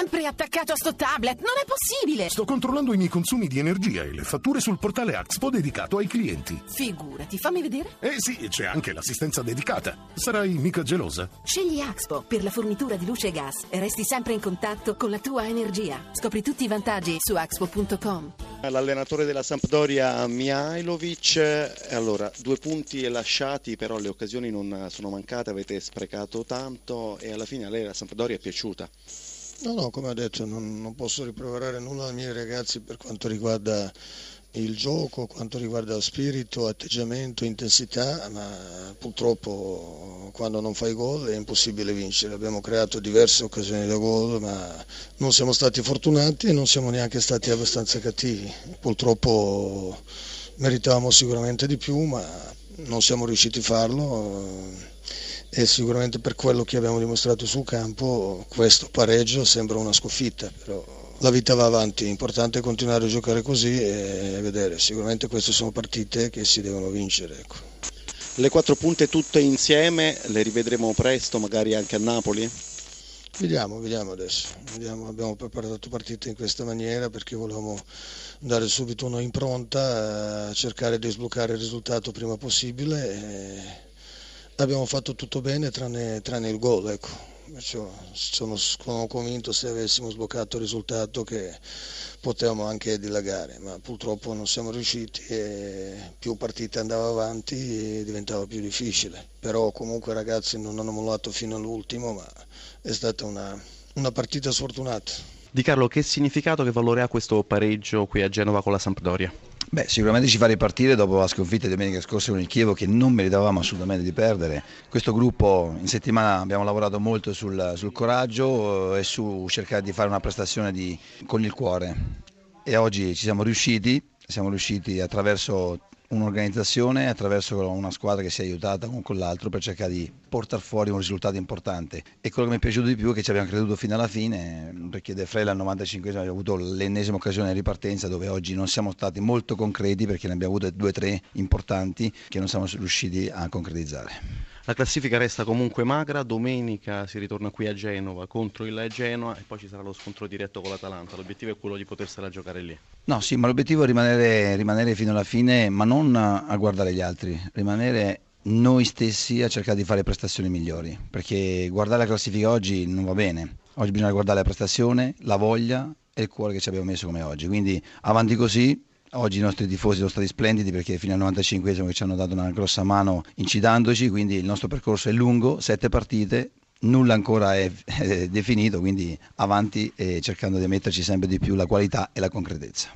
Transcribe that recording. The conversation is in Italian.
sempre attaccato a sto tablet, non è possibile! Sto controllando i miei consumi di energia e le fatture sul portale Axpo dedicato ai clienti. Figurati, fammi vedere. Eh sì, c'è anche l'assistenza dedicata. Sarai mica gelosa? Scegli Axpo per la fornitura di luce e gas e resti sempre in contatto con la tua energia. Scopri tutti i vantaggi su axpo.com. L'allenatore della Sampdoria Mihailovic, allora due punti lasciati, però le occasioni non sono mancate, avete sprecato tanto e alla fine a lei la Sampdoria è piaciuta. No, no, come ho detto, non, non posso riproverare nulla ai miei ragazzi per quanto riguarda il gioco, quanto riguarda spirito, atteggiamento, intensità, ma purtroppo quando non fai gol è impossibile vincere. Abbiamo creato diverse occasioni da gol, ma non siamo stati fortunati e non siamo neanche stati abbastanza cattivi. Purtroppo meritavamo sicuramente di più, ma non siamo riusciti a farlo e sicuramente per quello che abbiamo dimostrato sul campo questo pareggio sembra una sconfitta, però la vita va avanti, è continuare a giocare così e vedere, sicuramente queste sono partite che si devono vincere. Ecco. Le quattro punte tutte insieme le rivedremo presto, magari anche a Napoli? Vediamo, vediamo adesso, vediamo, abbiamo preparato partite in questa maniera perché volevamo dare subito un'impronta, cercare di sbloccare il risultato prima possibile. E abbiamo fatto tutto bene tranne, tranne il gol. Ecco. Sono, sono, convinto se avessimo sbloccato il risultato che potevamo anche dilagare, ma purtroppo non siamo riusciti e più partita andava avanti diventava più difficile. Però comunque ragazzi non hanno mollato fino all'ultimo, ma è stata una, una partita sfortunata. Di Carlo, che significato, che valore ha questo pareggio qui a Genova con la Sampdoria? Beh, sicuramente ci fa ripartire dopo la sconfitta di domenica scorsa con il Chievo che non meritavamo assolutamente di perdere. Questo gruppo in settimana abbiamo lavorato molto sul, sul coraggio eh, e su cercare di fare una prestazione di, con il cuore e oggi ci siamo riusciti, siamo riusciti attraverso un'organizzazione attraverso una squadra che si è aiutata uno con l'altro per cercare di portare fuori un risultato importante e quello che mi è piaciuto di più è che ci abbiamo creduto fino alla fine perché De Frela al 95 ha avuto l'ennesima occasione di ripartenza dove oggi non siamo stati molto concreti perché ne abbiamo avute due o tre importanti che non siamo riusciti a concretizzare. La classifica resta comunque magra, domenica si ritorna qui a Genova contro il Genoa e poi ci sarà lo scontro diretto con l'Atalanta. L'obiettivo è quello di potersela giocare lì. No, sì, ma l'obiettivo è rimanere, rimanere fino alla fine, ma non a guardare gli altri, rimanere noi stessi a cercare di fare prestazioni migliori, perché guardare la classifica oggi non va bene. Oggi bisogna guardare la prestazione, la voglia e il cuore che ci abbiamo messo come oggi. Quindi avanti così, Oggi i nostri tifosi sono stati splendidi perché fino al 95 che ci hanno dato una grossa mano incidandoci, quindi il nostro percorso è lungo, sette partite, nulla ancora è, è definito, quindi avanti e cercando di metterci sempre di più la qualità e la concretezza.